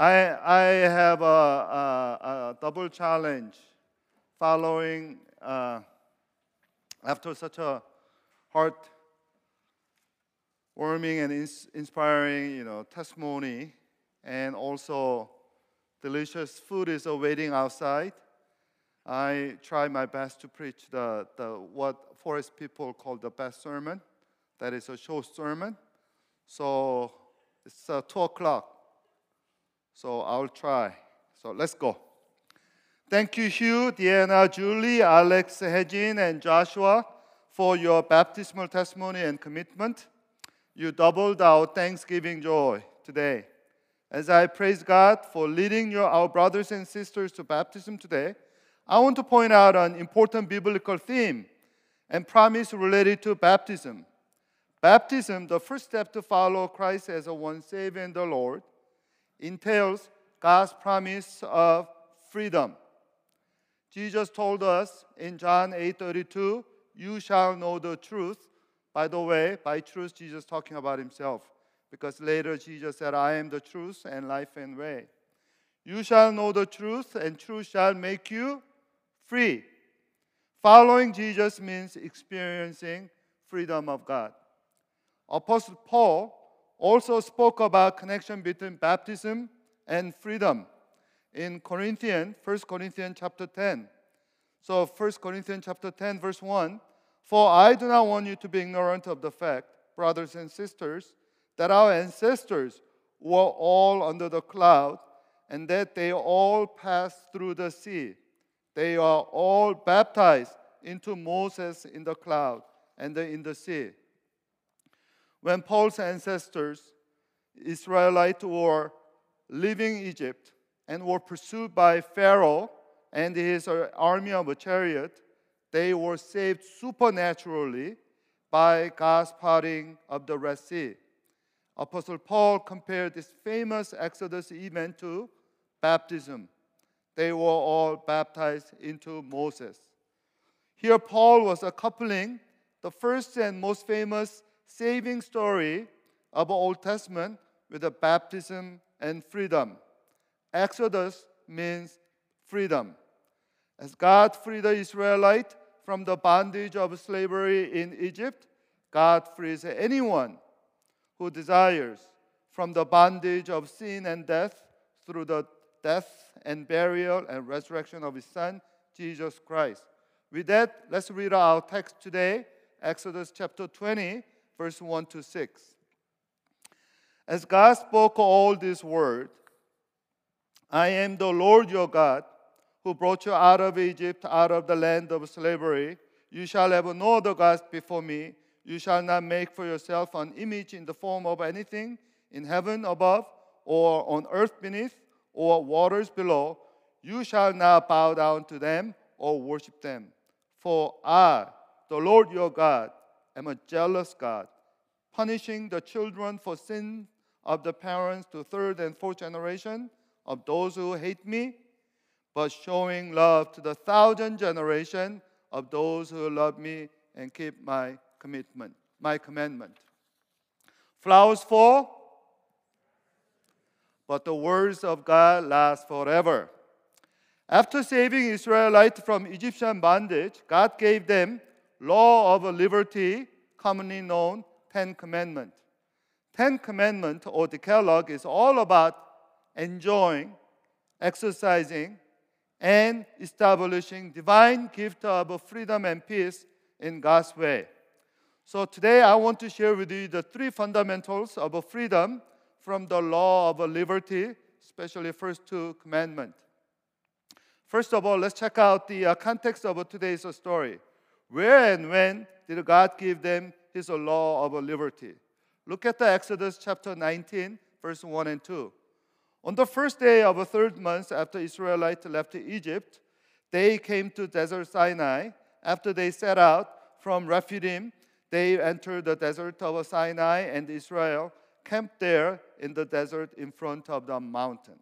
I, I have a, a, a double challenge following uh, after such a heart warming and ins- inspiring you know, testimony, and also delicious food is awaiting outside. I try my best to preach the, the what forest people call the best sermon. That is a short sermon. So it's uh, two o'clock. So I'll try. So let's go. Thank you, Hugh, Deanna, Julie, Alex, Hejin, and Joshua for your baptismal testimony and commitment. You doubled our Thanksgiving joy today. As I praise God for leading your, our brothers and sisters to baptism today, I want to point out an important biblical theme and promise related to baptism. Baptism, the first step to follow Christ as a one Savior and the Lord, entails God's promise of freedom. Jesus told us in John 8:32, "You shall know the truth." By the way, by truth Jesus talking about himself because later Jesus said, "I am the truth and life and way." You shall know the truth and truth shall make you free. Following Jesus means experiencing freedom of God. Apostle Paul also spoke about connection between baptism and freedom in Corinthians, 1 Corinthians chapter 10. So 1 Corinthians chapter 10 verse 1, for I do not want you to be ignorant of the fact, brothers and sisters, that our ancestors were all under the cloud and that they all passed through the sea. They are all baptized into Moses in the cloud and in the sea. When Paul's ancestors, Israelites, were leaving Egypt and were pursued by Pharaoh and his uh, army of a chariot, they were saved supernaturally by God's parting of the Red Sea. Apostle Paul compared this famous Exodus event to baptism. They were all baptized into Moses. Here, Paul was coupling the first and most famous saving story of Old Testament with the baptism and freedom. Exodus means freedom. As God freed the Israelite from the bondage of slavery in Egypt, God frees anyone who desires from the bondage of sin and death through the death and burial and resurrection of his son, Jesus Christ. With that, let's read our text today, Exodus chapter 20, verse 1 to 6. As God spoke all this word, I am the Lord your God, who brought you out of Egypt, out of the land of slavery. You shall have no other gods before me. You shall not make for yourself an image in the form of anything in heaven above, or on earth beneath, or waters below. You shall not bow down to them or worship them. For I, the Lord your God, am a jealous God, punishing the children for sin of the parents to third and fourth generation of those who hate me, but showing love to the thousand generation of those who love me and keep my commitment, my commandment. Flowers fall, but the words of God last forever. After saving Israelites from Egyptian bondage, God gave them law of liberty, commonly known Ten Commandments. Ten Commandments or Decalogue is all about enjoying, exercising, and establishing divine gift of freedom and peace in God's way. So today I want to share with you the three fundamentals of freedom from the law of liberty, especially first two commandments. First of all, let's check out the uh, context of today's story. Where and when did God give them his law of liberty? Look at the Exodus chapter 19, verse 1 and 2. On the first day of the third month after Israelites left Egypt, they came to desert Sinai. After they set out from Rephidim, they entered the desert of Sinai, and Israel camped there in the desert in front of the mountain.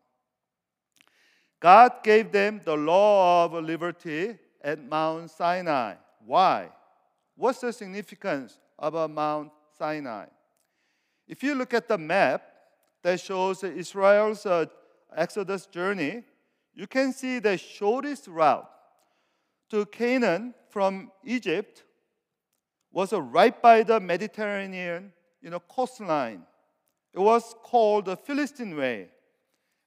God gave them the law of liberty at Mount Sinai. Why? What's the significance of Mount Sinai? If you look at the map that shows Israel's uh, Exodus journey, you can see the shortest route to Canaan from Egypt was right by the Mediterranean you know, coastline. It was called the Philistine Way,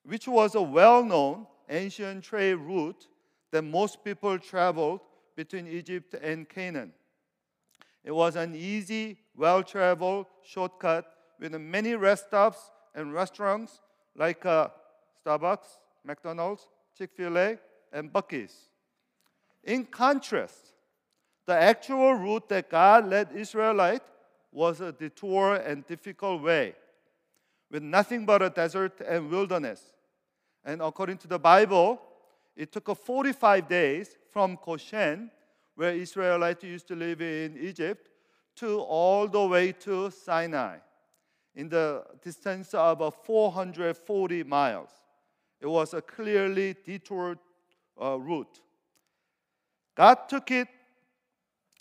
which was a well known ancient trade route that most people traveled between Egypt and Canaan. It was an easy, well traveled shortcut with many rest stops and restaurants like uh, Starbucks, McDonald's, Chick fil A, and Buc-ee's. In contrast, the actual route that God led Israelite was a detour and difficult way with nothing but a desert and wilderness. And according to the Bible, it took 45 days from Goshen, where Israelites used to live in Egypt, to all the way to Sinai, in the distance of uh, 440 miles. It was a clearly detoured uh, route. God took it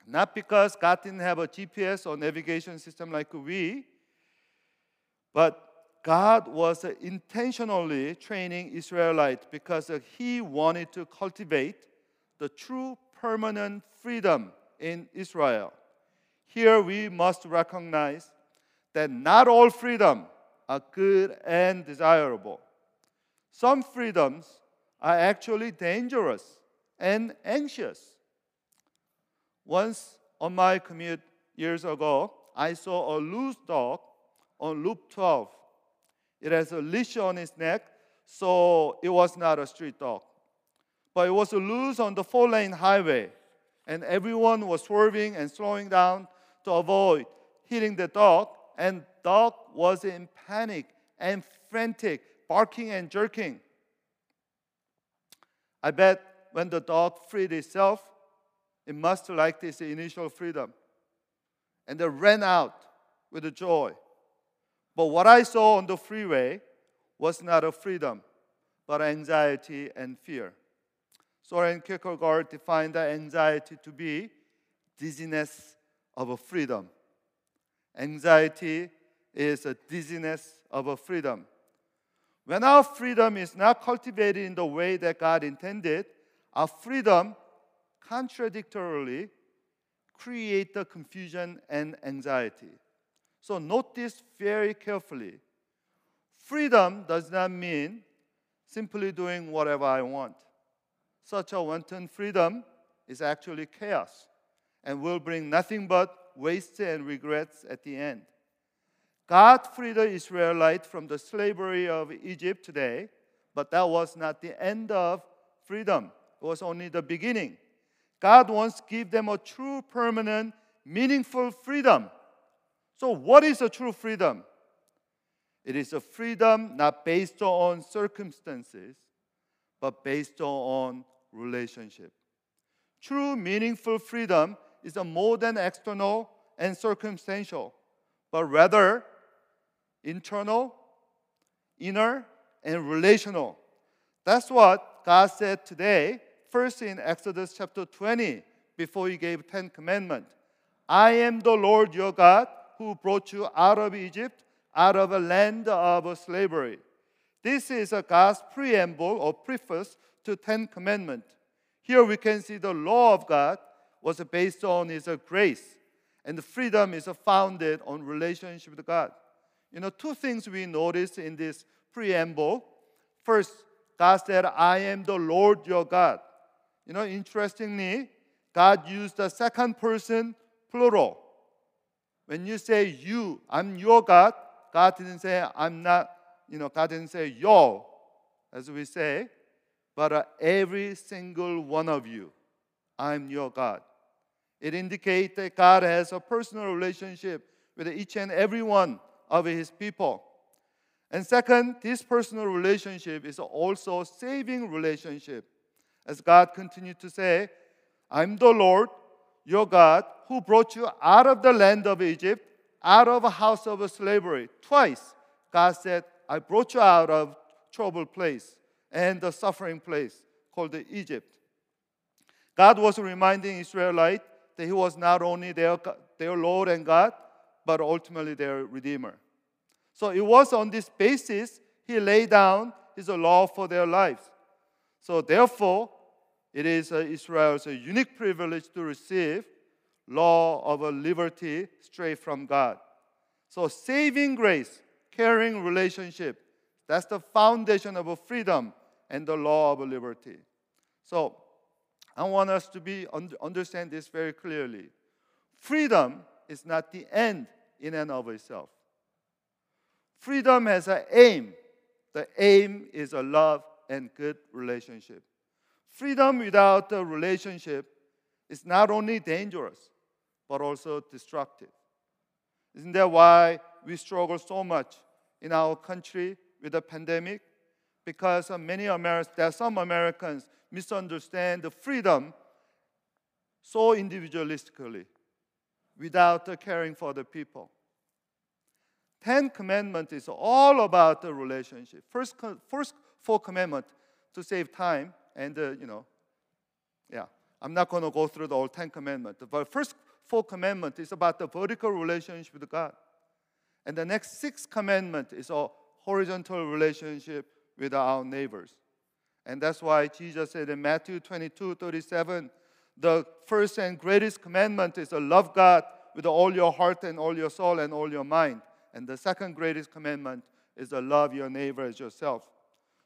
not because God didn't have a GPS or navigation system like we, but God was uh, intentionally training Israelites because uh, he wanted to cultivate the true permanent freedom in Israel. Here we must recognize that not all freedom are good and desirable. Some freedoms are actually dangerous and anxious. Once on my commute years ago, I saw a loose dog on Loop 12. It has a leash on its neck, so it was not a street dog. But it was loose on the four lane highway, and everyone was swerving and slowing down to avoid hitting the dog, and dog was in panic and frantic, barking and jerking. I bet when the dog freed itself, it must like this initial freedom. And they ran out with joy. But what I saw on the freeway was not a freedom, but anxiety and fear. Soren Kierkegaard defined anxiety to be dizziness of freedom. Anxiety is a dizziness of freedom. When our freedom is not cultivated in the way that God intended, our freedom contradictorily create the confusion and anxiety. So note this very carefully. Freedom does not mean simply doing whatever I want. Such a wanton freedom is actually chaos and will bring nothing but waste and regrets at the end. God freed the Israelites from the slavery of Egypt today, but that was not the end of freedom. It was only the beginning. God wants to give them a true, permanent, meaningful freedom. So, what is a true freedom? It is a freedom not based on circumstances, but based on relationship. True, meaningful freedom is more than external and circumstantial, but rather internal, inner, and relational. That's what God said today first in Exodus chapter 20, before he gave Ten Commandments. I am the Lord your God who brought you out of Egypt, out of a land of slavery. This is a God's preamble or preface to Ten Commandments. Here we can see the law of God was based on His grace, and the freedom is founded on relationship with God. You know, two things we notice in this preamble. First, God said, I am the Lord your God. You know, interestingly, God used the second person plural. When you say you, I'm your God, God didn't say I'm not, you know, God didn't say yo, as we say, but uh, every single one of you, I'm your God. It indicates that God has a personal relationship with each and every one of his people. And second, this personal relationship is also a saving relationship as God continued to say, I'm the Lord, your God, who brought you out of the land of Egypt, out of a house of slavery. Twice, God said, I brought you out of troubled place and the suffering place called Egypt. God was reminding Israelites that He was not only their, their Lord and God, but ultimately their Redeemer. So it was on this basis He laid down His law for their lives. So therefore, it is uh, Israel's unique privilege to receive law of liberty straight from God. So saving grace, caring relationship, that's the foundation of a freedom and the law of liberty. So I want us to be understand this very clearly. Freedom is not the end in and of itself. Freedom has an aim. The aim is a love and good relationship. Freedom without a relationship is not only dangerous, but also destructive. Isn't that why we struggle so much in our country with the pandemic? Because many Americans, there are some Americans misunderstand the freedom so individualistically without caring for the people. Ten Commandments is all about the relationship. First, first four commandments to save time, and uh, you know, yeah, I'm not going to go through the whole Ten Commandments. But first four commandments is about the vertical relationship with God, and the next six commandment is a horizontal relationship with our neighbors. And that's why Jesus said in Matthew 22 37, the first and greatest commandment is to love God with all your heart and all your soul and all your mind. And the second greatest commandment is to love your neighbor as yourself.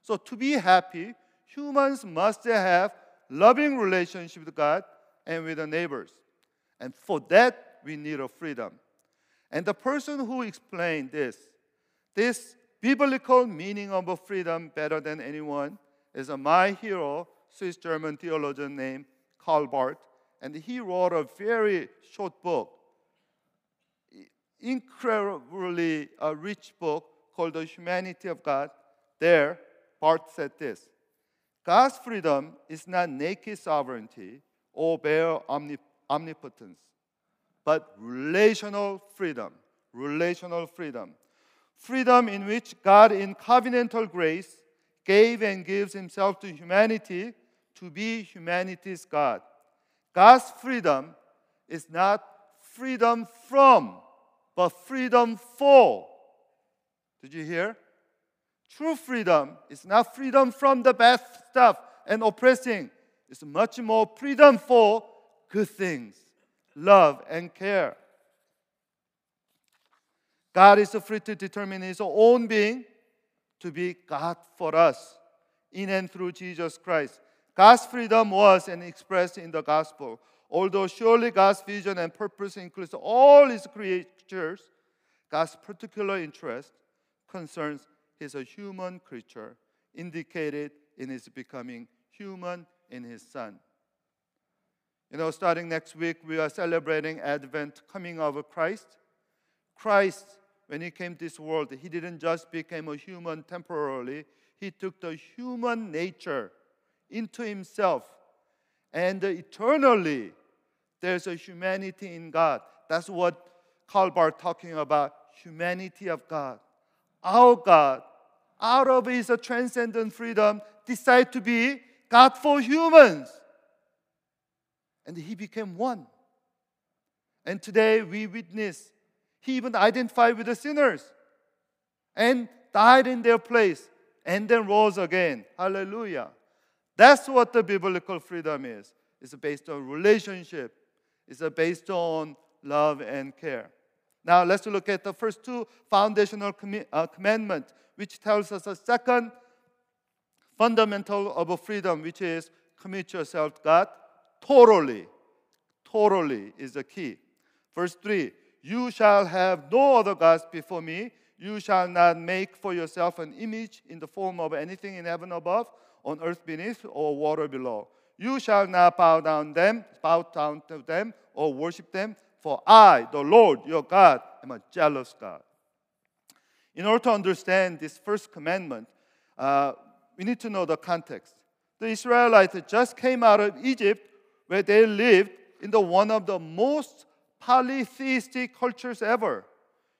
So to be happy, humans must have loving relationship with God and with the neighbors. And for that, we need a freedom. And the person who explained this, this biblical meaning of freedom better than anyone, is my hero, Swiss German theologian named Karl Barth. And he wrote a very short book, incredibly rich book called The Humanity of God. There, Barth said this God's freedom is not naked sovereignty or bare omnipotence, but relational freedom. Relational freedom. Freedom in which God, in covenantal grace, gave and gives himself to humanity to be humanity's God. God's freedom is not freedom from, but freedom for. Did you hear? True freedom is not freedom from the bad stuff and oppressing. It's much more freedom for good things, love and care. God is free to determine His own being to be God for us in and through Jesus Christ. God's freedom was and expressed in the gospel. Although surely God's vision and purpose includes all His creatures, God's particular interest concerns His human creature, indicated in His becoming human in His Son. You know, starting next week, we are celebrating Advent, coming of Christ. Christ when he came to this world, he didn't just become a human temporarily, he took the human nature into himself. And eternally, there's a humanity in God. That's what Karl Barth talking about humanity of God. Our God, out of his transcendent freedom, decided to be God for humans. And he became one. And today we witness he even identified with the sinners and died in their place and then rose again. Hallelujah. That's what the biblical freedom is. It's based on relationship. It's based on love and care. Now let's look at the first two foundational com- uh, commandments, which tells us a second fundamental of freedom, which is commit yourself to God totally. Totally is the key. Verse 3 you shall have no other gods before me. You shall not make for yourself an image in the form of anything in heaven above, on earth beneath, or water below. You shall not bow down them, bow down to them, or worship them. For I, the Lord your God, am a jealous God. In order to understand this first commandment, uh, we need to know the context. The Israelites just came out of Egypt, where they lived in the one of the most polytheistic cultures ever.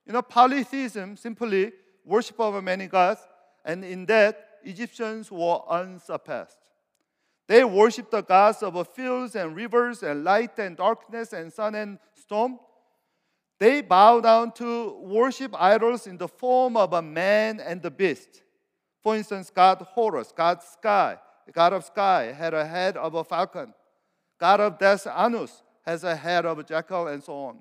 You know, polytheism simply worship of many gods, and in that, Egyptians were unsurpassed. They worshiped the gods of fields and rivers and light and darkness and sun and storm. They bow down to worship idols in the form of a man and the beast. For instance, God Horus, God sky, God of sky, had a head of a falcon. God of death, Anubis, has a head of a jackal, and so on.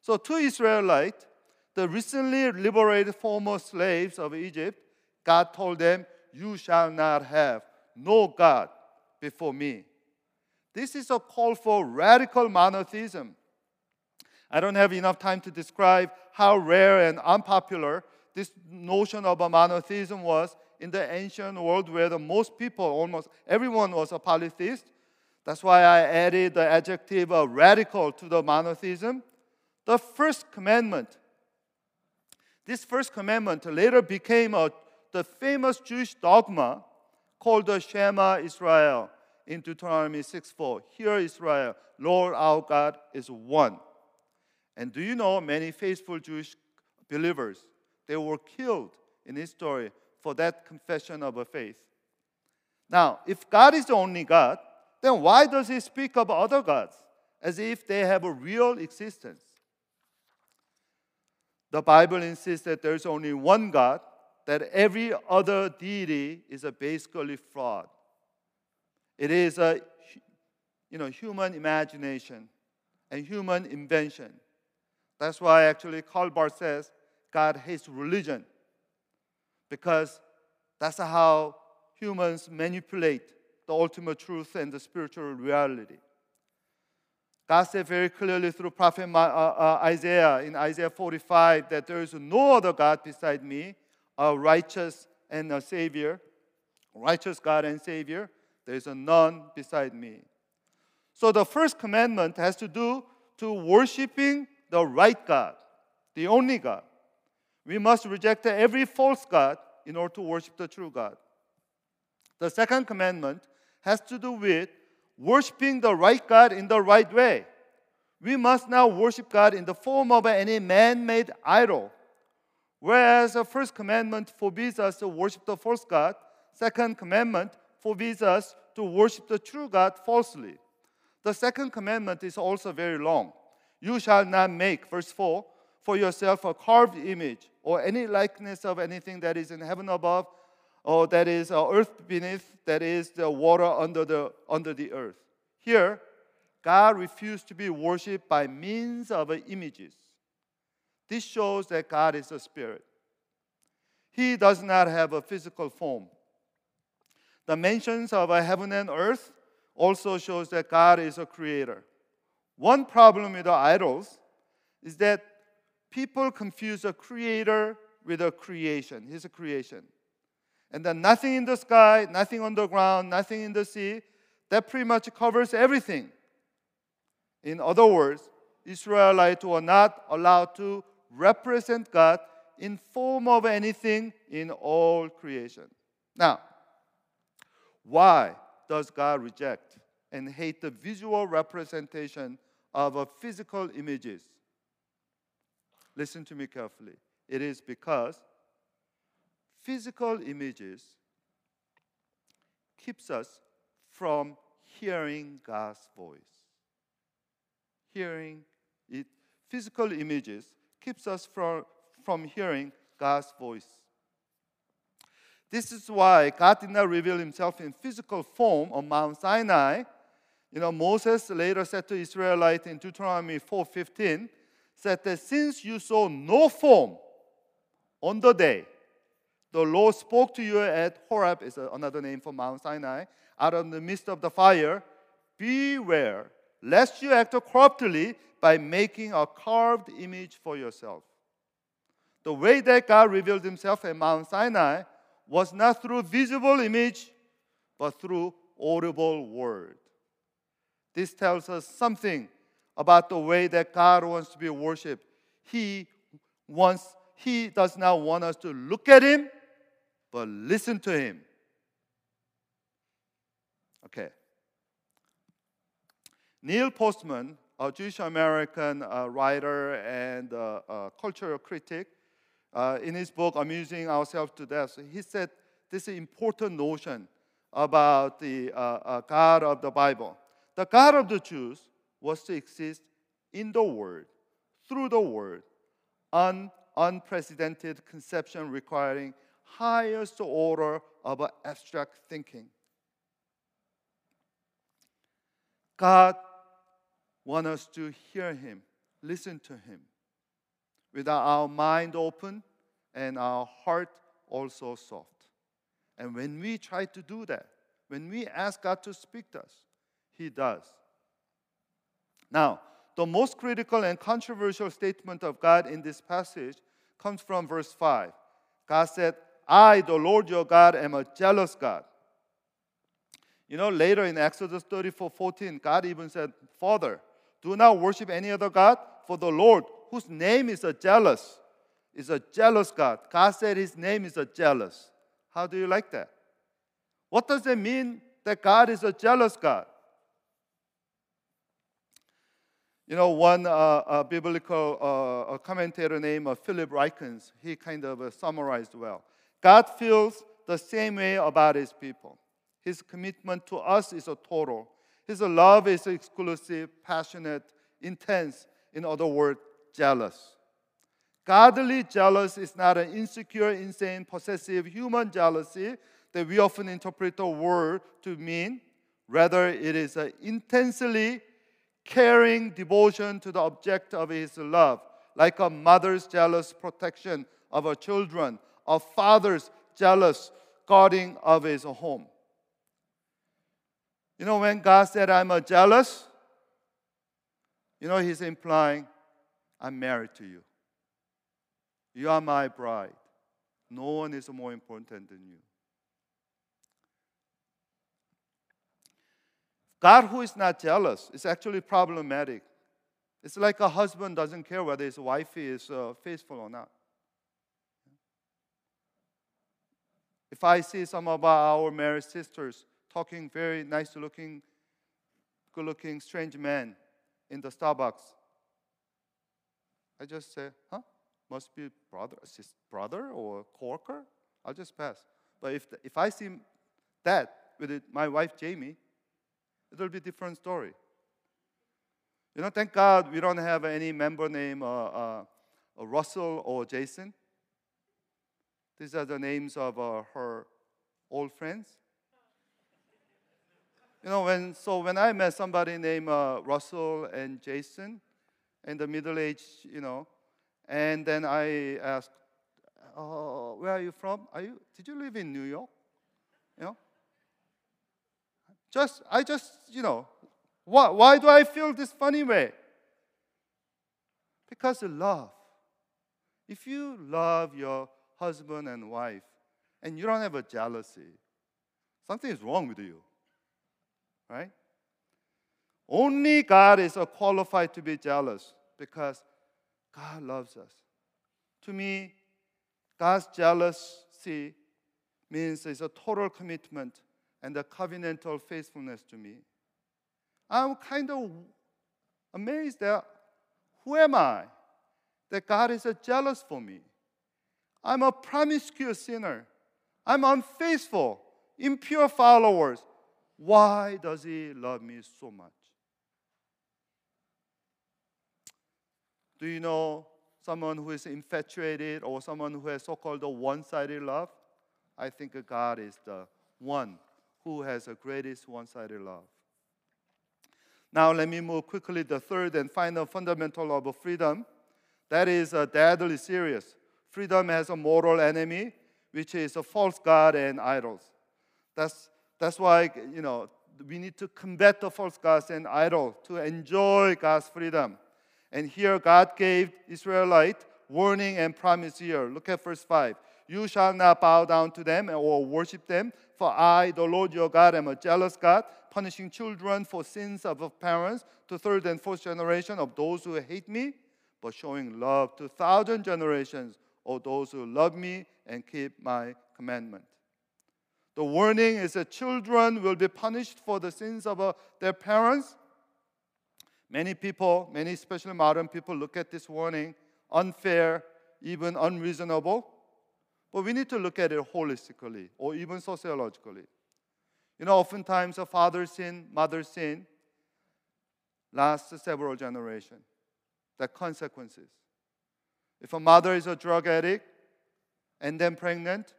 So, to Israelites, the recently liberated former slaves of Egypt, God told them, You shall not have no God before me. This is a call for radical monotheism. I don't have enough time to describe how rare and unpopular this notion of a monotheism was in the ancient world where the most people, almost everyone was a polytheist. That's why I added the adjective of radical to the monotheism. The first commandment, this first commandment later became a, the famous Jewish dogma called the Shema Israel in Deuteronomy 6 4. Hear Israel, Lord our God is one. And do you know many faithful Jewish believers, they were killed in history for that confession of a faith. Now, if God is the only God, then why does he speak of other gods as if they have a real existence? The Bible insists that there's only one God, that every other deity is a basically fraud. It is a you know, human imagination and human invention. That's why actually Karl Barth says God hates religion because that's how humans manipulate the ultimate truth and the spiritual reality. God said very clearly through prophet uh, uh, Isaiah in Isaiah 45 that there is no other God beside me, a righteous and a Savior, righteous God and Savior. There is none beside me. So the first commandment has to do to worshiping the right God, the only God. We must reject every false God in order to worship the true God. The second commandment has to do with worshiping the right God in the right way. We must now worship God in the form of any man made idol. Whereas the first commandment forbids us to worship the false God, second commandment forbids us to worship the true God falsely. The second commandment is also very long. You shall not make, verse 4, for yourself a carved image or any likeness of anything that is in heaven above or that is uh, earth beneath, that is the water under the, under the earth. Here, God refused to be worshipped by means of images. This shows that God is a spirit. He does not have a physical form. The mentions of heaven and earth also shows that God is a creator. One problem with the idols is that people confuse a creator with a creation. He's a creation. And then nothing in the sky, nothing on the ground, nothing in the sea, that pretty much covers everything. In other words, Israelites were not allowed to represent God in form of anything in all creation. Now, why does God reject and hate the visual representation of physical images. Listen to me carefully. It is because physical images keeps us from hearing God's voice. Hearing it, physical images keeps us from, from hearing God's voice. This is why God did not reveal himself in physical form on Mount Sinai you know, Moses later said to Israelites in Deuteronomy 4:15, said that since you saw no form on the day the Lord spoke to you at Horeb is another name for Mount Sinai, out of the midst of the fire, beware lest you act corruptly by making a carved image for yourself. The way that God revealed himself at Mount Sinai was not through visible image, but through audible word. This tells us something about the way that God wants to be worshiped. He wants he does not want us to look at him, but listen to him. Okay. Neil Postman, a Jewish American uh, writer and uh, uh, cultural critic, uh, in his book Amusing Ourselves to Death, he said this important notion about the uh, uh, God of the Bible. The God of the Jews was to exist in the Word, through the Word, an unprecedented conception requiring highest order of abstract thinking. God wants us to hear Him, listen to Him, with our mind open and our heart also soft. And when we try to do that, when we ask God to speak to us, He does. Now, the most critical and controversial statement of God in this passage comes from verse 5. God said, I, the Lord your God, am a jealous God. You know, later in Exodus 34 14, God even said, Father, do not worship any other God, for the Lord, whose name is a jealous, is a jealous God. God said his name is a jealous. How do you like that? What does it mean that God is a jealous God? You know, one uh, biblical uh, commentator named uh, Philip Ryken, he kind of uh, summarized well. God feels the same way about his people. His commitment to us is a total. His love is exclusive, passionate, intense. In other words, jealous. Godly jealous is not an insecure, insane, possessive human jealousy that we often interpret the word to mean. Rather, it is an intensely caring devotion to the object of his love, like a mother's jealous protection of her children, a father's jealous guarding of his home. You know, when God said, I'm a jealous, you know, he's implying, I'm married to you. You are my bride. No one is more important than you. God, who is not jealous, is actually problematic. It's like a husband doesn't care whether his wife is uh, faithful or not. If I see some of our married sisters talking very nice looking, good looking strange men in the Starbucks, I just say, huh? Must be brother, sister, brother or coworker? I'll just pass. But if, the, if I see that with it, my wife Jamie, it'll be a different story. You know, thank God we don't have any member named uh, uh, Russell or Jason. These are the names of uh, her old friends. You know, when so when I met somebody named uh, Russell and Jason, in the middle age, you know, and then I asked, oh, "Where are you from? Are you? Did you live in New York? You know, just, I just, you know, why, why do I feel this funny way? Because of love. If you love your husband and wife and you don't have a jealousy, something is wrong with you. Right? Only God is qualified to be jealous because God loves us. To me, God's jealousy means it's a total commitment and the covenantal faithfulness to me. I'm kind of amazed that who am I that God is jealous for me? I'm a promiscuous sinner. I'm unfaithful, impure followers. Why does He love me so much? Do you know someone who is infatuated or someone who has so called a one sided love? I think God is the one who has the greatest one sided love. Now, let me move quickly the third and final fundamental of freedom. That is uh, deadly serious. Freedom has a moral enemy, which is a false god and idols. That's, that's why, you know, we need to combat the false gods and idols to enjoy God's freedom. And here God gave Israelite warning and promise here. Look at verse 5. You shall not bow down to them or worship them, for I, the Lord your God, am a jealous God, punishing children for sins of parents to third and fourth generation of those who hate me, but showing love to thousand generations of those who love me and keep my commandment. The warning is that children will be punished for the sins of uh, their parents. Many people, many especially modern people, look at this warning unfair, even unreasonable. But we need to look at it holistically or even sociologically. You know, oftentimes a father's sin, mother's sin lasts several generations. The consequences. If a mother is a drug addict and then pregnant,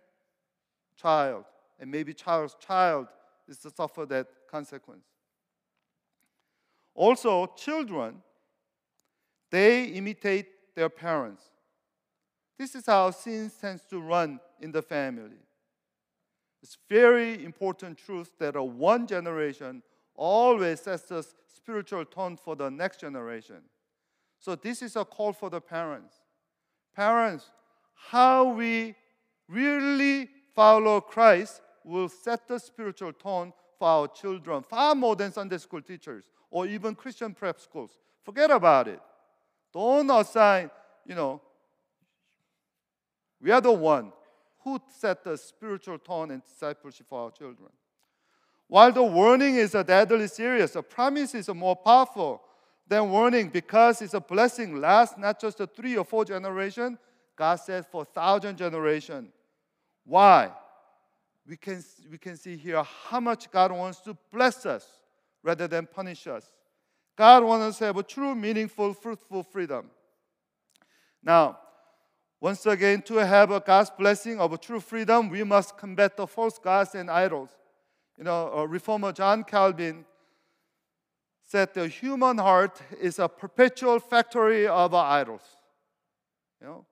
child, and maybe child's child is to suffer that consequence. Also, children, they imitate their parents. This is how sin tends to run in the family. It's very important truth that a one generation always sets the spiritual tone for the next generation. So this is a call for the parents. Parents, how we really follow Christ will set the spiritual tone for our children far more than Sunday school teachers or even Christian prep schools. Forget about it. Don't assign, you know, we are the one who set the spiritual tone and discipleship for our children. While the warning is a deadly serious, the promise is more powerful than warning because it's a blessing lasts not just a three or four generation, God said for thousand generation. Why? We can, we can see here how much God wants to bless us rather than punish us. God wants us to have a true, meaningful, fruitful freedom. Now, once again, to have a God's blessing of a true freedom, we must combat the false gods and idols. You know, reformer John Calvin said the human heart is a perpetual factory of idols. You know,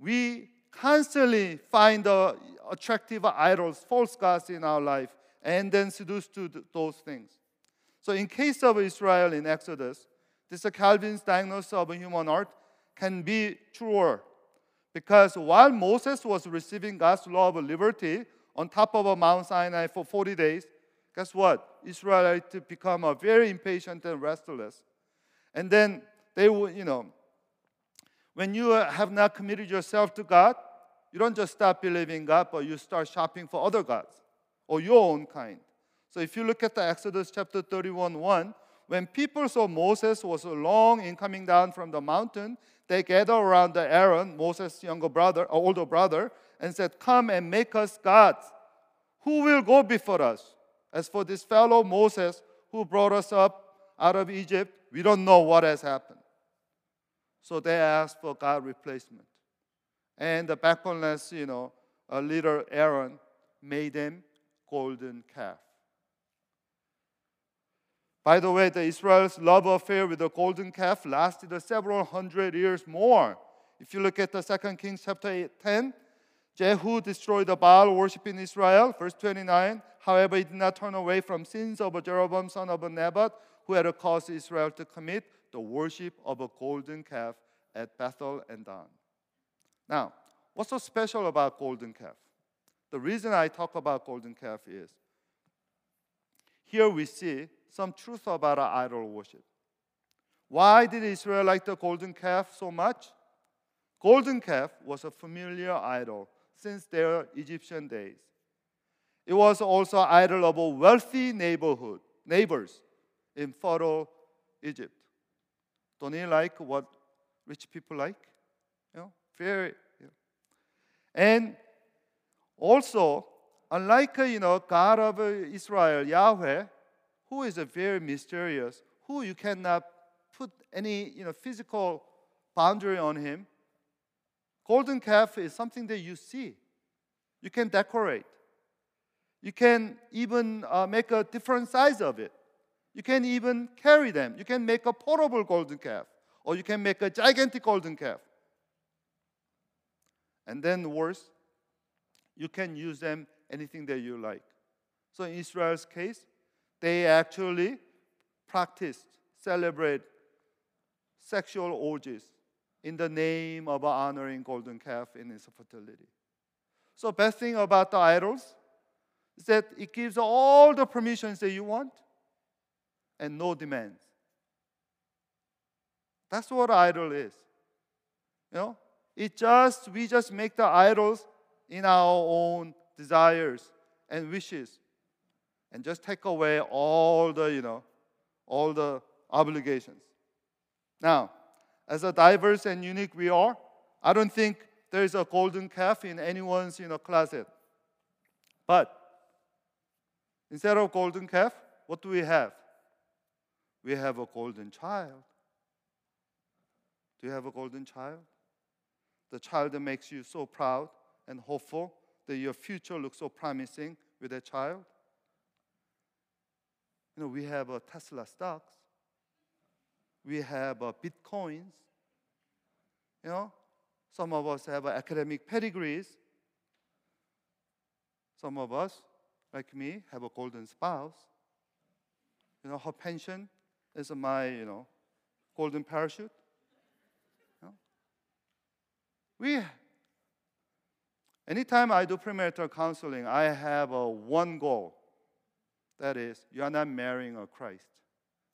we constantly find the attractive idols, false gods in our life, and then seduced to those things. So, in case of Israel in Exodus, this Calvin's diagnosis of a human heart can be truer because while Moses was receiving God's law of liberty on top of Mount Sinai for 40 days, guess what? Israelites become very impatient and restless. And then they would, you know, when you uh, have not committed yourself to God, you don't just stop believing God, but you start shopping for other gods or your own kind. So if you look at the Exodus chapter 31 1, when people saw Moses was long in coming down from the mountain, they gathered around Aaron, Moses' younger brother, or older brother, and said, Come and make us gods. Who will go before us? As for this fellow Moses who brought us up out of Egypt, we don't know what has happened. So they asked for God replacement. And the backboneless, you know, a leader Aaron made them golden calf. By the way, the Israel's love affair with the golden calf lasted several hundred years more. If you look at the Second Kings chapter 10, Jehu destroyed the Baal worship in Israel. Verse 29. However, he did not turn away from sins of Jeroboam son of Nebat, who had caused Israel to commit the worship of a golden calf at Bethel and Dan. Now, what's so special about golden calf? The reason I talk about golden calf is here we see some truth about idol worship. Why did Israel like the golden calf so much? Golden calf was a familiar idol since their Egyptian days. It was also idol of a wealthy neighborhood, neighbors in fertile Egypt. Don't you like what rich people like? You know, very. You know. And also, unlike you know God of Israel, Yahweh, who is a very mysterious, who you cannot put any you know, physical boundary on him. Golden calf is something that you see. You can decorate. You can even uh, make a different size of it. You can even carry them. You can make a portable golden calf, or you can make a gigantic golden calf. And then worse, you can use them anything that you like. So in Israel's case, they actually practiced, celebrate sexual orgies in the name of honoring golden calf in its fertility. So best thing about the idols is that it gives all the permissions that you want and no demands. That's what idol is. You know, it just we just make the idols in our own desires and wishes and just take away all the, you know, all the obligations. Now, as a diverse and unique we are, I don't think there is a golden calf in anyone's you know, closet. But instead of golden calf, what do we have? We have a golden child. Do you have a golden child? The child that makes you so proud and hopeful that your future looks so promising with a child? You know, we have a Tesla stocks. We have a bitcoins. You know, some of us have academic pedigrees. Some of us, like me, have a golden spouse. You know, her pension is my, you know, golden parachute. You know? We, anytime I do premarital counseling, I have a one goal. That is, you are not marrying a Christ.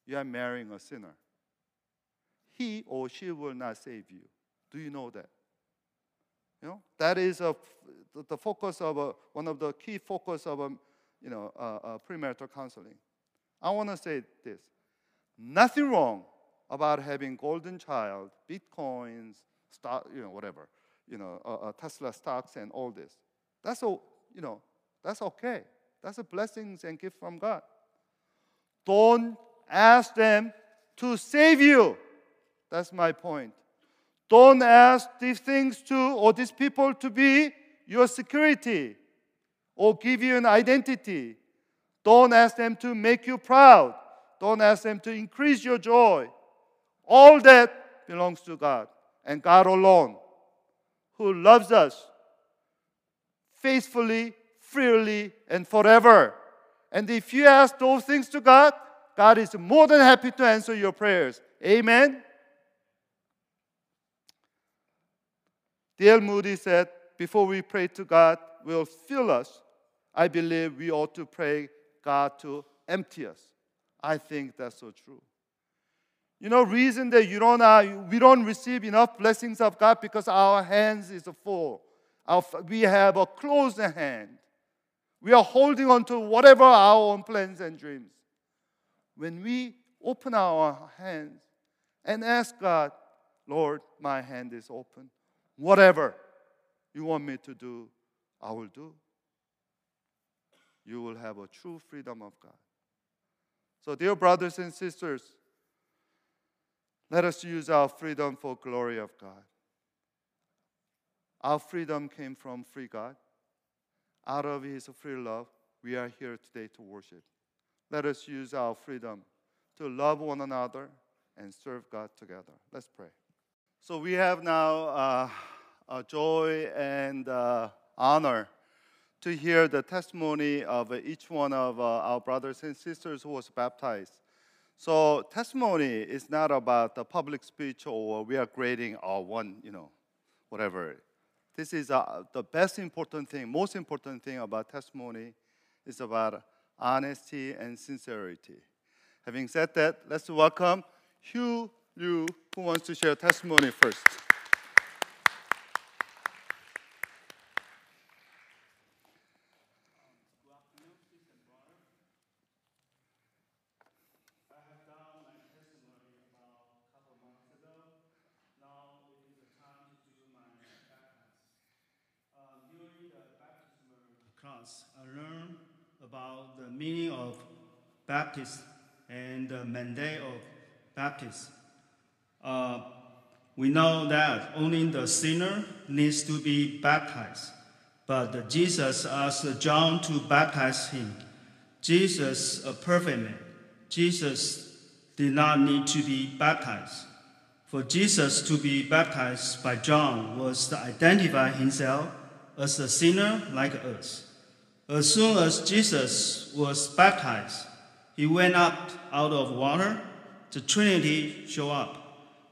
You are marrying a sinner. He or she will not save you. Do you know that? You know, that is a, the focus of a, one of the key focus of a, you know, a, premarital counseling. I want to say this: nothing wrong about having golden child, bitcoins, stock, you know, whatever, you know, uh, uh, Tesla stocks and all this. That's all, you know, that's okay. That's a blessings and gift from God. Don't ask them to save you. That's my point. Don't ask these things to or these people to be your security or give you an identity. Don't ask them to make you proud. Don't ask them to increase your joy. All that belongs to God and God alone, who loves us faithfully, freely, and forever. And if you ask those things to God, God is more than happy to answer your prayers. Amen. D.L. Moody said, Before we pray to God, will fill us. I believe we ought to pray God to empty us. I think that's so true. You know, reason that you don't, uh, we don't receive enough blessings of God because our hands is full. Our, we have a closed hand. We are holding on to whatever our own plans and dreams. When we open our hands and ask God, Lord, my hand is open. Whatever you want me to do, I will do. You will have a true freedom of God. So, dear brothers and sisters, let us use our freedom for glory of God. Our freedom came from free God. Out of His free love, we are here today to worship. Let us use our freedom to love one another and serve God together. Let's pray. So we have now uh, uh, joy and uh, honor to hear the testimony of each one of uh, our brothers and sisters who was baptized. So testimony is not about the public speech or we are grading our one, you know, whatever. This is uh, the best important thing, most important thing about testimony is about honesty and sincerity. Having said that, let's welcome Hugh Liu, who wants to share testimony first. I learned about the meaning of baptism and the mandate of baptism. Uh, we know that only the sinner needs to be baptized, but Jesus asked John to baptize him. Jesus, a perfect man, Jesus did not need to be baptized. For Jesus to be baptized by John was to identify himself as a sinner like us. As soon as Jesus was baptized, he went up out of water. The Trinity showed up.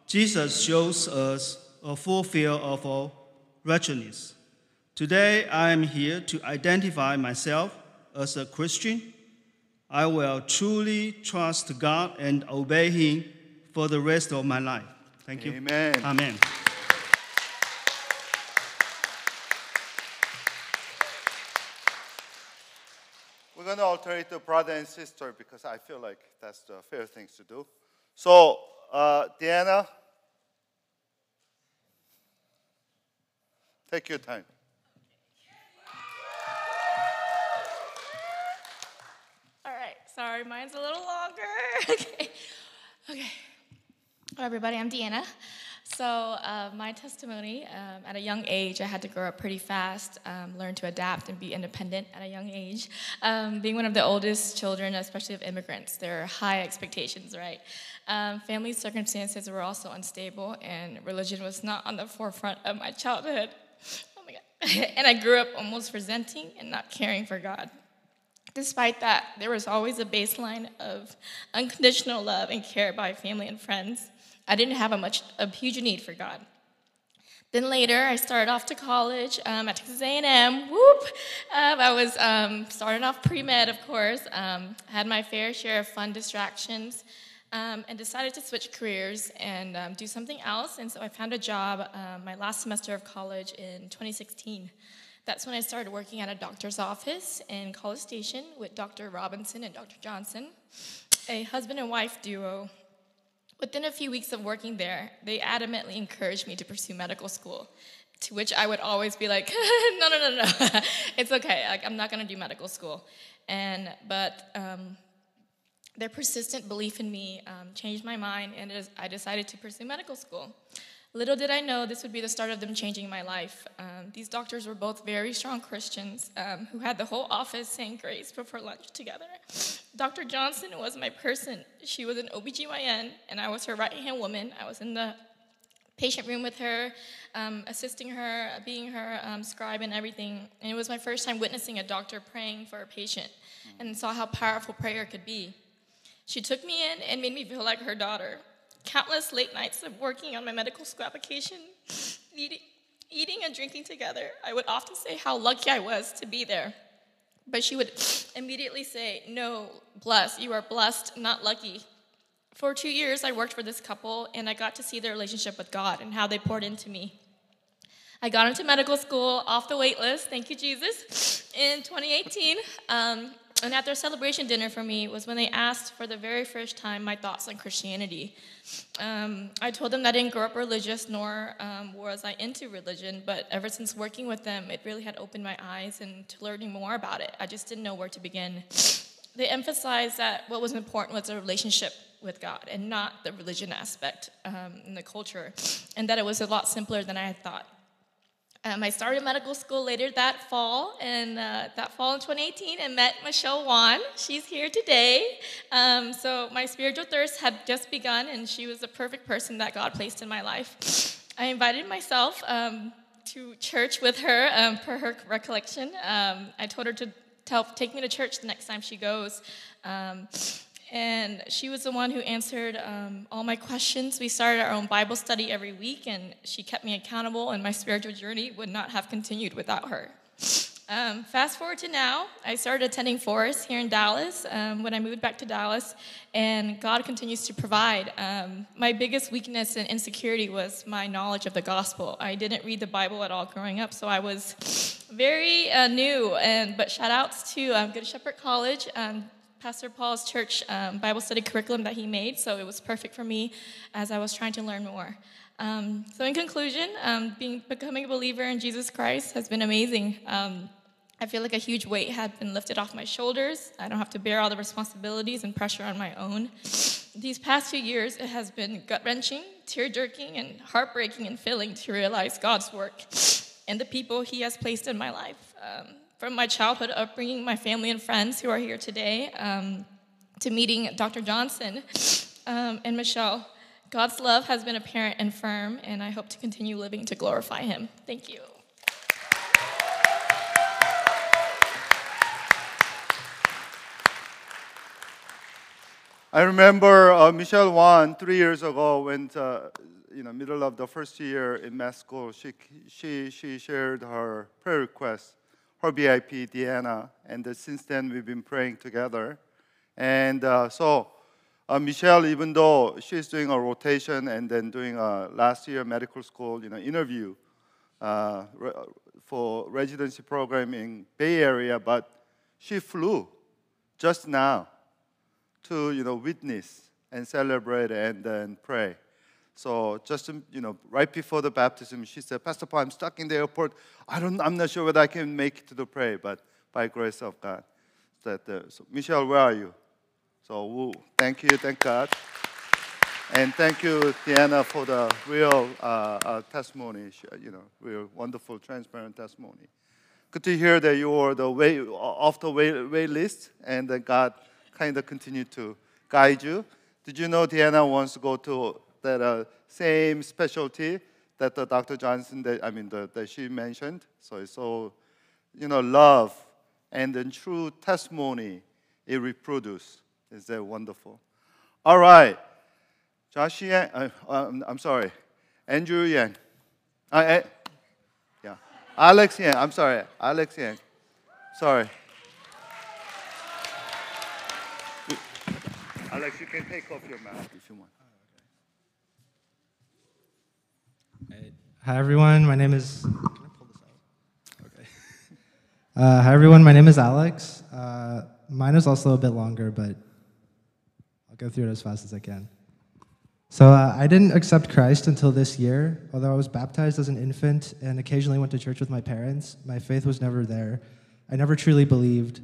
Jesus shows us a full feel of our righteousness. Today, I am here to identify myself as a Christian. I will truly trust God and obey Him for the rest of my life. Thank you. Amen. Amen. We're going to alternate to brother and sister because I feel like that's the fair thing to do. So, uh, Deanna, take your time. All right, sorry, mine's a little longer. okay. Okay. Hello, everybody, I'm Deanna. So, uh, my testimony um, at a young age, I had to grow up pretty fast, um, learn to adapt and be independent at a young age. Um, being one of the oldest children, especially of immigrants, there are high expectations, right? Um, family circumstances were also unstable, and religion was not on the forefront of my childhood. Oh my God. and I grew up almost resenting and not caring for God. Despite that, there was always a baseline of unconditional love and care by family and friends. I didn't have a much a huge need for God. Then later, I started off to college um, at Texas A&M. Whoop! Um, I was um, starting off pre-med, of course. Um, had my fair share of fun distractions, um, and decided to switch careers and um, do something else. And so I found a job my last semester of college in 2016. That's when I started working at a doctor's office in College Station with Dr. Robinson and Dr. Johnson, a husband and wife duo Within a few weeks of working there, they adamantly encouraged me to pursue medical school, to which I would always be like, no, no, no, no, it's okay. Like, I'm not going to do medical school. And, but um, their persistent belief in me um, changed my mind, and I decided to pursue medical school. Little did I know this would be the start of them changing my life. Um, these doctors were both very strong Christians um, who had the whole office saying grace before lunch together. Dr. Johnson was my person. She was an OBGYN, and I was her right hand woman. I was in the patient room with her, um, assisting her, being her um, scribe and everything. And it was my first time witnessing a doctor praying for a patient and saw how powerful prayer could be. She took me in and made me feel like her daughter countless late nights of working on my medical school application, eating, eating and drinking together. I would often say how lucky I was to be there. But she would immediately say, No, bless, you are blessed, not lucky. For two years, I worked for this couple, and I got to see their relationship with God and how they poured into me. I got into medical school off the wait list, thank you, Jesus, in 2018. Um, and at their celebration dinner for me was when they asked for the very first time my thoughts on Christianity. Um, I told them that I didn't grow up religious, nor um, was I into religion, but ever since working with them, it really had opened my eyes and to learning more about it. I just didn't know where to begin. They emphasized that what was important was a relationship with God and not the religion aspect um, in the culture, and that it was a lot simpler than I had thought. Um, I started medical school later that fall, and uh, that fall in 2018, and met Michelle Wan. She's here today. Um, so my spiritual thirst had just begun, and she was the perfect person that God placed in my life. I invited myself um, to church with her um, per her recollection. Um, I told her to tell, take me to church the next time she goes. Um, and she was the one who answered um, all my questions. We started our own Bible study every week, and she kept me accountable, and my spiritual journey would not have continued without her. Um, fast forward to now, I started attending Forest here in Dallas um, when I moved back to Dallas, and God continues to provide. Um, my biggest weakness and insecurity was my knowledge of the gospel. I didn't read the Bible at all growing up, so I was very uh, new. And but shout outs to um, Good Shepherd College. Um, Pastor Paul's church um, Bible study curriculum that he made, so it was perfect for me as I was trying to learn more. Um, so, in conclusion, um, being becoming a believer in Jesus Christ has been amazing. Um, I feel like a huge weight had been lifted off my shoulders. I don't have to bear all the responsibilities and pressure on my own. These past few years, it has been gut wrenching, tear jerking, and heartbreaking and filling to realize God's work and the people He has placed in my life. From my childhood upbringing, my family and friends who are here today, um, to meeting Dr. Johnson um, and Michelle. God's love has been apparent and firm, and I hope to continue living to glorify Him. Thank you. I remember uh, Michelle Wan three years ago when, uh, you know, middle of the first year in med school, she, she, she shared her prayer request her BIP, Deanna, and uh, since then we've been praying together. And uh, so uh, Michelle, even though she's doing a rotation and then doing a last year medical school, you know, interview re- for residency program in Bay Area, but she flew just now to you know witness and celebrate and then pray. So just you know, right before the baptism, she said, "Pastor Paul, I'm stuck in the airport. I don't, I'm not sure whether I can make it to the prayer, but by grace of God." That uh, so Michelle, where are you? So woo, thank you, thank God. And thank you, Deanna, for the real uh, uh, testimony. You know, real wonderful, transparent testimony. Good to hear that you are the way off the wait, wait list, and that God kind of continued to guide you. Did you know Deanna wants to go to that uh, same specialty that the Dr. Johnson, that, I mean, the, that she mentioned? So so, you know, love and then true testimony it reproduces. Is that wonderful? All right. Josh Yang, uh, um, I'm sorry, Andrew Yang. Uh, uh, yeah. Alex Yang, I'm sorry, Alex Yang. Sorry. Alex, you can take off your mask if you want. Hi everyone, my name is. Okay. Uh, hi everyone, my name is Alex. Uh, mine is also a bit longer, but I'll go through it as fast as I can. So uh, I didn't accept Christ until this year. Although I was baptized as an infant and occasionally went to church with my parents, my faith was never there. I never truly believed.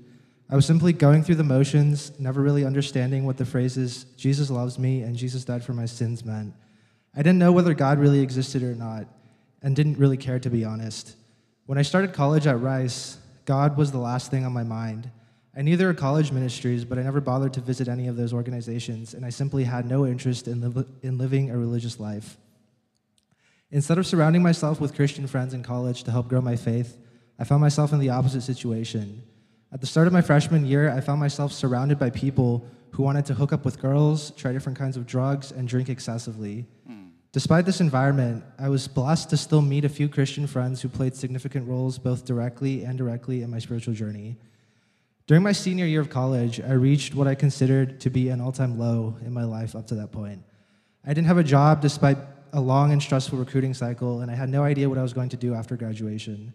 I was simply going through the motions, never really understanding what the phrases Jesus loves me and Jesus died for my sins meant. I didn't know whether God really existed or not, and didn't really care to be honest. When I started college at Rice, God was the last thing on my mind. I knew there were college ministries, but I never bothered to visit any of those organizations, and I simply had no interest in, li- in living a religious life. Instead of surrounding myself with Christian friends in college to help grow my faith, I found myself in the opposite situation. At the start of my freshman year, I found myself surrounded by people who wanted to hook up with girls, try different kinds of drugs, and drink excessively. Mm. Despite this environment, I was blessed to still meet a few Christian friends who played significant roles both directly and indirectly in my spiritual journey. During my senior year of college, I reached what I considered to be an all time low in my life up to that point. I didn't have a job despite a long and stressful recruiting cycle, and I had no idea what I was going to do after graduation.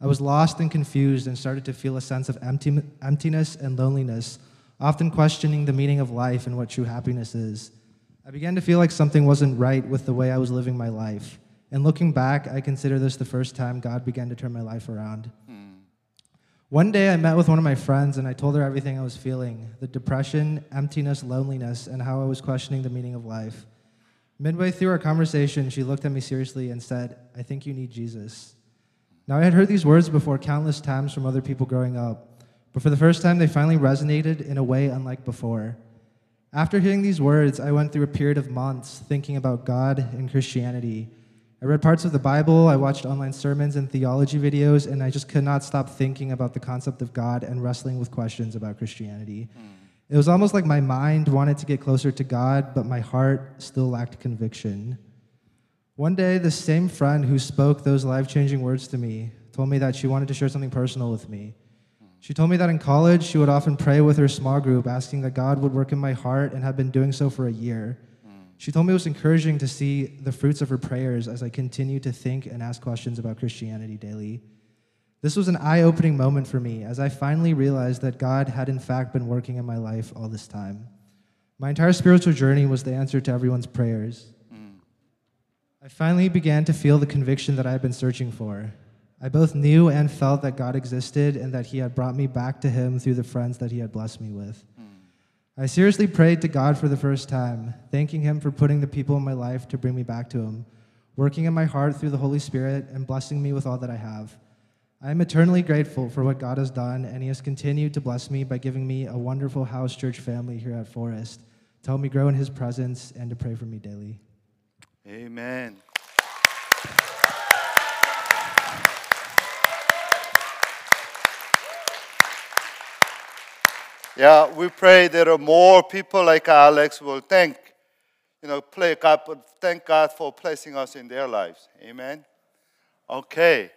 I was lost and confused and started to feel a sense of empty, emptiness and loneliness, often questioning the meaning of life and what true happiness is. I began to feel like something wasn't right with the way I was living my life. And looking back, I consider this the first time God began to turn my life around. One day I met with one of my friends and I told her everything I was feeling the depression, emptiness, loneliness, and how I was questioning the meaning of life. Midway through our conversation, she looked at me seriously and said, I think you need Jesus. Now, I had heard these words before countless times from other people growing up, but for the first time, they finally resonated in a way unlike before. After hearing these words, I went through a period of months thinking about God and Christianity I read parts of the Bible, I watched online sermons and theology videos, and I just could not stop thinking about the concept of God and wrestling with questions about Christianity. Mm. It was almost like my mind wanted to get closer to God, but my heart still lacked conviction. One day, the same friend who spoke those life changing words to me told me that she wanted to share something personal with me. She told me that in college, she would often pray with her small group, asking that God would work in my heart, and had been doing so for a year. She told me it was encouraging to see the fruits of her prayers as I continued to think and ask questions about Christianity daily. This was an eye opening moment for me as I finally realized that God had, in fact, been working in my life all this time. My entire spiritual journey was the answer to everyone's prayers. Mm. I finally began to feel the conviction that I had been searching for. I both knew and felt that God existed and that He had brought me back to Him through the friends that He had blessed me with. Hmm. I seriously prayed to God for the first time, thanking Him for putting the people in my life to bring me back to Him, working in my heart through the Holy Spirit, and blessing me with all that I have. I am eternally grateful for what God has done, and He has continued to bless me by giving me a wonderful house church family here at Forest to help me grow in His presence and to pray for me daily. Amen. Yeah, we pray that more people like Alex will thank, you know, play God, thank God for placing us in their lives. Amen. Okay.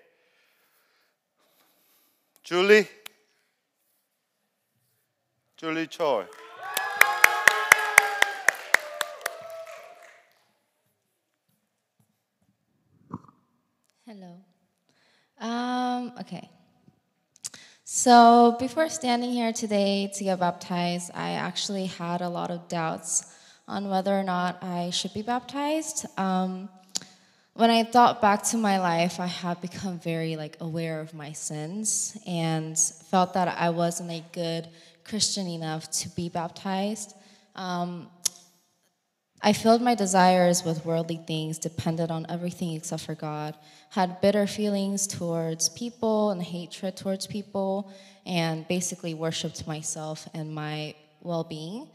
Julie. Julie Choi. Hello. Um, okay. So, before standing here today to get baptized, I actually had a lot of doubts on whether or not I should be baptized. Um, when I thought back to my life, I had become very like aware of my sins and felt that I wasn't a good Christian enough to be baptized. Um, I filled my desires with worldly things, depended on everything except for God, had bitter feelings towards people and hatred towards people, and basically worshiped myself and my well being.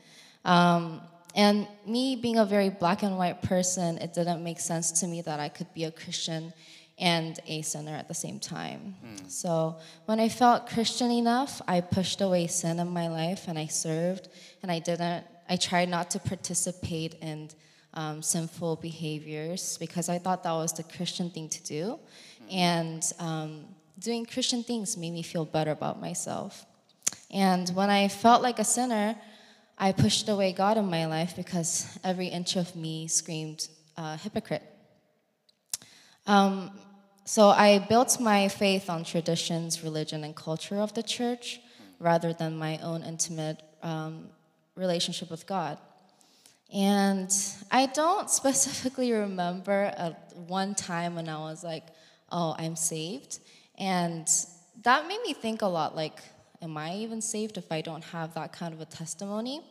Um, and me being a very black and white person, it didn't make sense to me that I could be a Christian and a sinner at the same time. So when I felt Christian enough, I pushed away sin in my life and I served and I didn't, I tried not to participate in um, sinful behaviors because I thought that was the Christian thing to do. And um, doing Christian things made me feel better about myself. And when I felt like a sinner, I pushed away God in my life because every inch of me screamed uh, hypocrite. Um, so I built my faith on traditions, religion, and culture of the church rather than my own intimate um, relationship with God. And I don't specifically remember a, one time when I was like, oh, I'm saved. And that made me think a lot like, am I even saved if I don't have that kind of a testimony?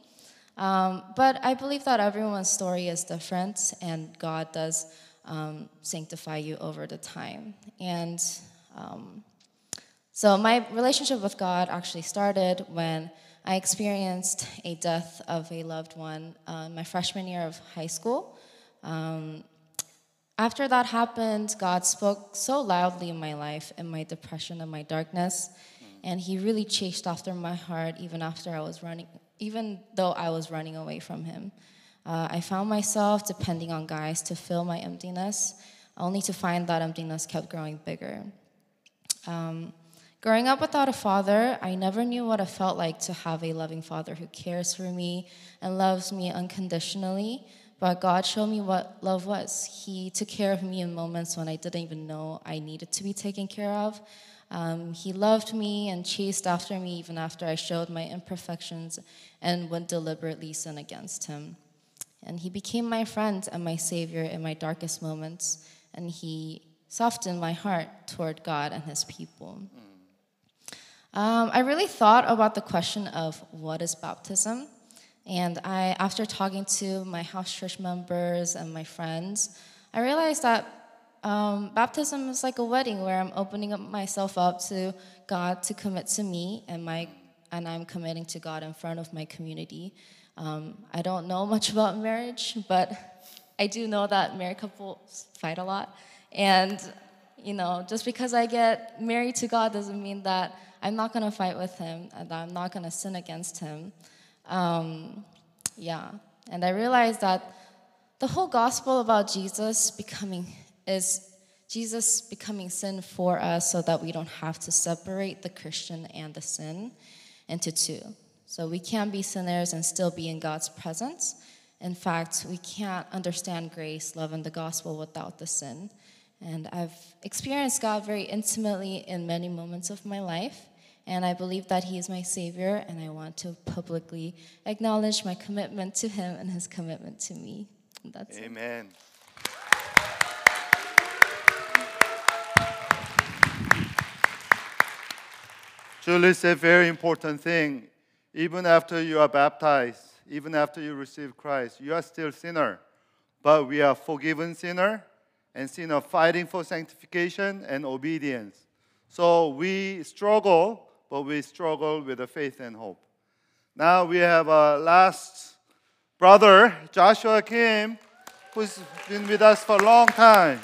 Um, but I believe that everyone's story is different, and God does um, sanctify you over the time. And um, so my relationship with God actually started when I experienced a death of a loved one uh, my freshman year of high school. Um, after that happened, God spoke so loudly in my life, in my depression and my darkness, and He really chased after my heart, even after I was running, even though I was running away from Him. Uh, I found myself depending on guys to fill my emptiness, only to find that emptiness kept growing bigger. Um, growing up without a father, I never knew what it felt like to have a loving father who cares for me and loves me unconditionally. But God showed me what love was. He took care of me in moments when I didn't even know I needed to be taken care of. Um, he loved me and chased after me even after I showed my imperfections and would deliberately sin against him. And he became my friend and my savior in my darkest moments, and he softened my heart toward God and his people. Um, I really thought about the question of what is baptism. And I, after talking to my house church members and my friends, I realized that um, baptism is like a wedding where I'm opening up myself up to God to commit to me, and my and I'm committing to God in front of my community. Um, I don't know much about marriage, but I do know that married couples fight a lot, and you know, just because I get married to God doesn't mean that I'm not gonna fight with Him and that I'm not gonna sin against Him. Um, yeah, and I realized that the whole gospel about Jesus becoming is Jesus becoming sin for us so that we don't have to separate the Christian and the sin into two. So we can be sinners and still be in God's presence. In fact, we can't understand grace, love, and the gospel without the sin. And I've experienced God very intimately in many moments of my life. And I believe that He is my Savior, and I want to publicly acknowledge my commitment to Him and His commitment to me. And that's it. Amen. Julie said a very important thing. Even after you are baptized, even after you receive Christ, you are still sinner. But we are forgiven sinner and sinner fighting for sanctification and obedience. So we struggle, but we struggle with the faith and hope. Now we have our last brother, Joshua Kim, who's been with us for a long time.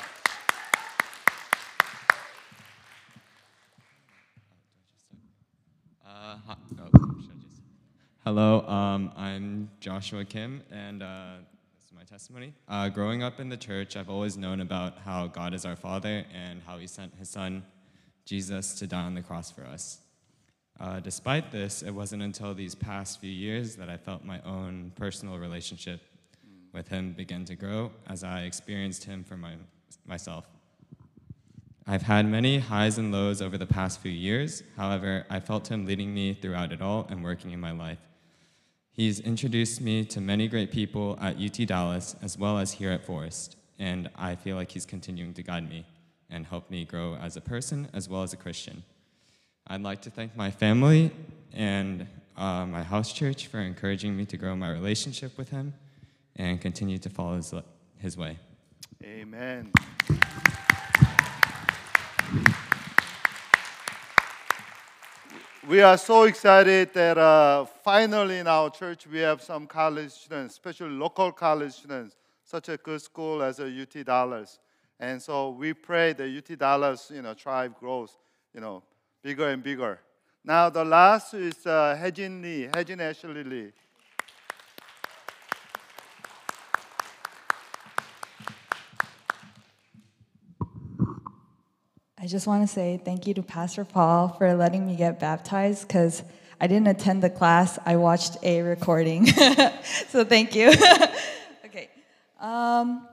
Uh, oh, Hello, um, I'm Joshua Kim, and uh, my testimony. Uh, growing up in the church, I've always known about how God is our Father and how He sent His Son, Jesus, to die on the cross for us. Uh, despite this, it wasn't until these past few years that I felt my own personal relationship with Him begin to grow as I experienced Him for my, myself. I've had many highs and lows over the past few years. However, I felt Him leading me throughout it all and working in my life. He's introduced me to many great people at UT Dallas as well as here at Forest, and I feel like He's continuing to guide me and help me grow as a person as well as a Christian. I'd like to thank my family and uh, my house church for encouraging me to grow my relationship with Him. and continue to follow his, his way. Amen. We are so excited that uh, finally in our church we have some college students, especially local college students, such a good school as a UT Dallas. And so we pray the UT Dallas, you know, tribe grows, you know, bigger and bigger. Now the last is uh, Hejin Lee, Hejin Ashley Lee. I just want to say thank you to Pastor Paul for letting me get baptized because I didn't attend the class, I watched a recording. so thank you. okay. Um,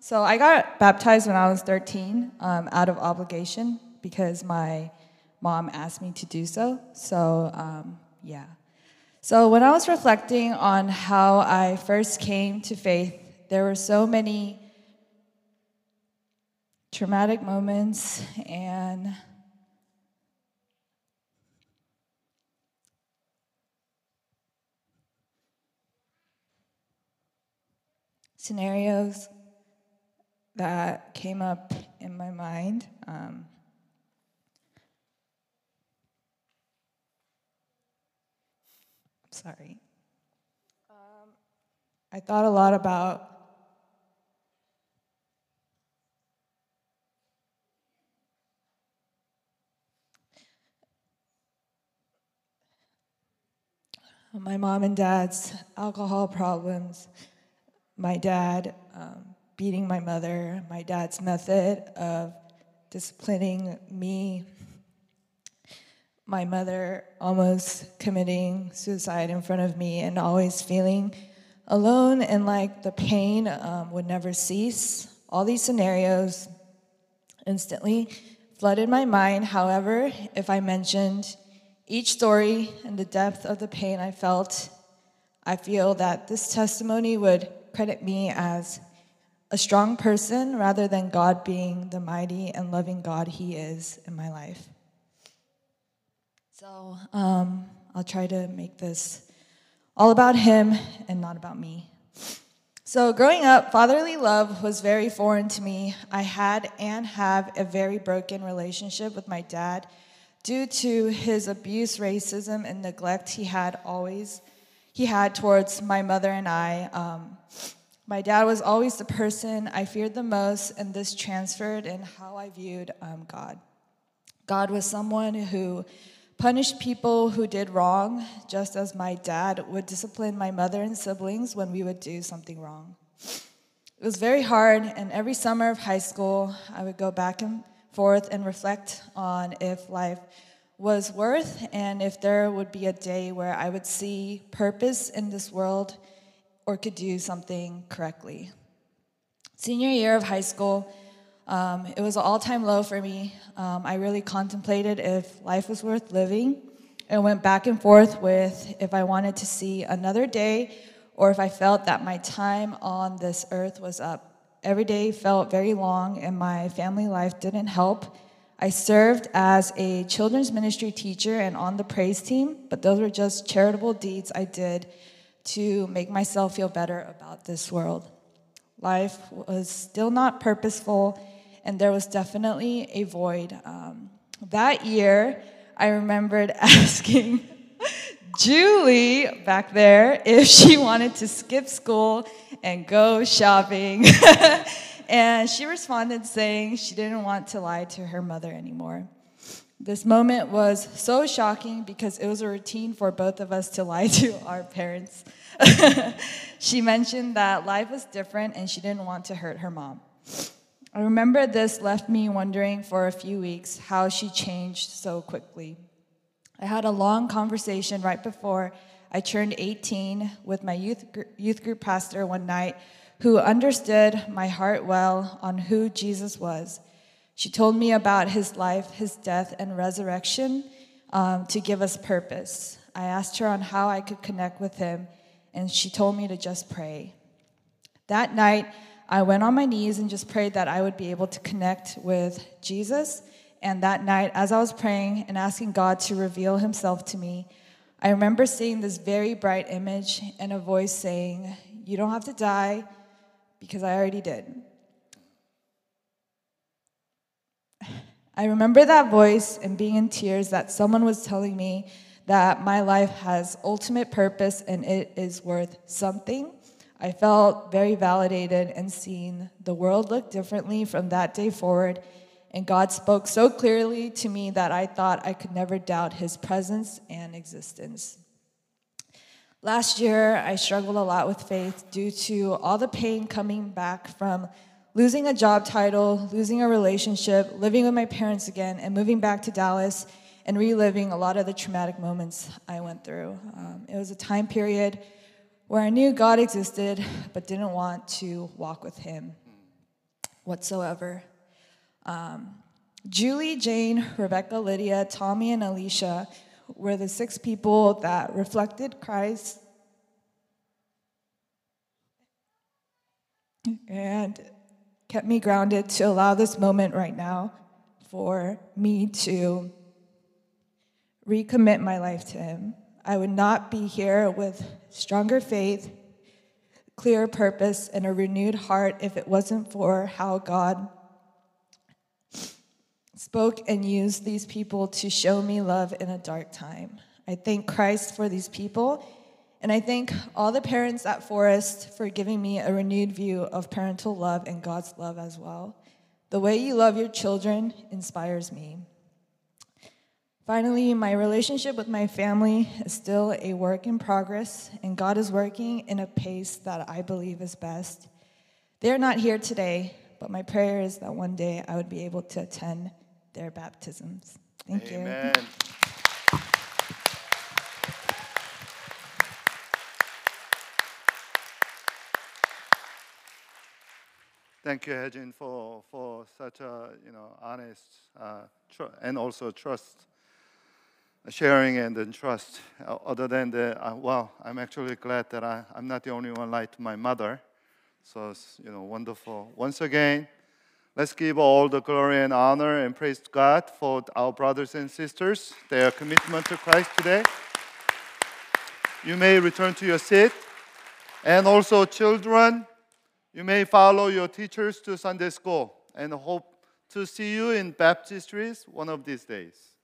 so I got baptized when I was 13 um, out of obligation because my mom asked me to do so. So, um, yeah. So when I was reflecting on how I first came to faith, there were so many traumatic moments and scenarios that came up in my mind. Um, sorry. Um, I thought a lot about my mom and dad's alcohol problems, my dad um, beating my mother, my dad's method of disciplining me, my mother almost committing suicide in front of me, and always feeling alone and like the pain um, would never cease. All these scenarios instantly flooded my mind. However, if I mentioned each story and the depth of the pain I felt, I feel that this testimony would credit me as a strong person rather than God being the mighty and loving God He is in my life. So um, I'll try to make this all about Him and not about me. So, growing up, fatherly love was very foreign to me. I had and have a very broken relationship with my dad due to his abuse, racism, and neglect he had always he had towards my mother and I. Um, my dad was always the person I feared the most, and this transferred in how I viewed um, God. God was someone who punished people who did wrong, just as my dad would discipline my mother and siblings when we would do something wrong. It was very hard, and every summer of high school, I would go back and forth and reflect on if life was worth and if there would be a day where I would see purpose in this world or could do something correctly. Senior year of high school, um, it was an all time low for me. Um, I really contemplated if life was worth living and went back and forth with if I wanted to see another day or if I felt that my time on this earth was up. Every day felt very long, and my family life didn't help. I served as a children's ministry teacher and on the praise team, but those were just charitable deeds I did to make myself feel better about this world. Life was still not purposeful, and there was definitely a void. Um, that year, I remembered asking Julie back there if she wanted to skip school and go shopping. and she responded saying she didn't want to lie to her mother anymore. This moment was so shocking because it was a routine for both of us to lie to our parents. she mentioned that life was different and she didn't want to hurt her mom. I remember this left me wondering for a few weeks how she changed so quickly. I had a long conversation right before I turned 18 with my youth, youth group pastor one night who understood my heart well on who Jesus was. She told me about his life, his death, and resurrection um, to give us purpose. I asked her on how I could connect with him, and she told me to just pray. That night, I went on my knees and just prayed that I would be able to connect with Jesus and that night, as I was praying and asking God to reveal himself to me, I remember seeing this very bright image and a voice saying, You don't have to die because I already did. I remember that voice and being in tears that someone was telling me that my life has ultimate purpose and it is worth something. I felt very validated and seen. The world looked differently from that day forward, and God spoke so clearly to me that I thought I could never doubt his presence and existence. Last year, I struggled a lot with faith due to all the pain coming back from losing a job title, losing a relationship, living with my parents again, and moving back to Dallas and reliving a lot of the traumatic moments I went through. Um, it was a time period where I knew God existed but didn't want to walk with Him whatsoever. Um, Julie, Jane, Rebecca, Lydia, Tommy, and Alicia were the six people that reflected Christ and kept me grounded to allow this moment right now for me to recommit my life to Him. I would not be here with stronger faith, clearer purpose, and a renewed heart if it wasn't for how God spoke and used these people to show me love in a dark time. I thank Christ for these people, and I thank all the parents at Forest for giving me a renewed view of parental love and God's love as well. The way you love your children inspires me. Finally, my relationship with my family is still a work in progress, and God is working in a pace that I believe is best. They're not here today, but my prayer is that one day I would be able to attend their baptisms. Thank you. Amen. Thank you, Hejin, for, for such a you know honest uh, tr- and also trust sharing and then trust. Uh, other than the uh, well, I'm actually glad that I, I'm not the only one like my mother. So it's you know wonderful. Once again, let's give all the glory and honor and praise to God for our brothers and sisters, their commitment to Christ today. You may return to your seat, and also children. You may follow your teachers to Sunday school and hope to see you in baptistries one of these days.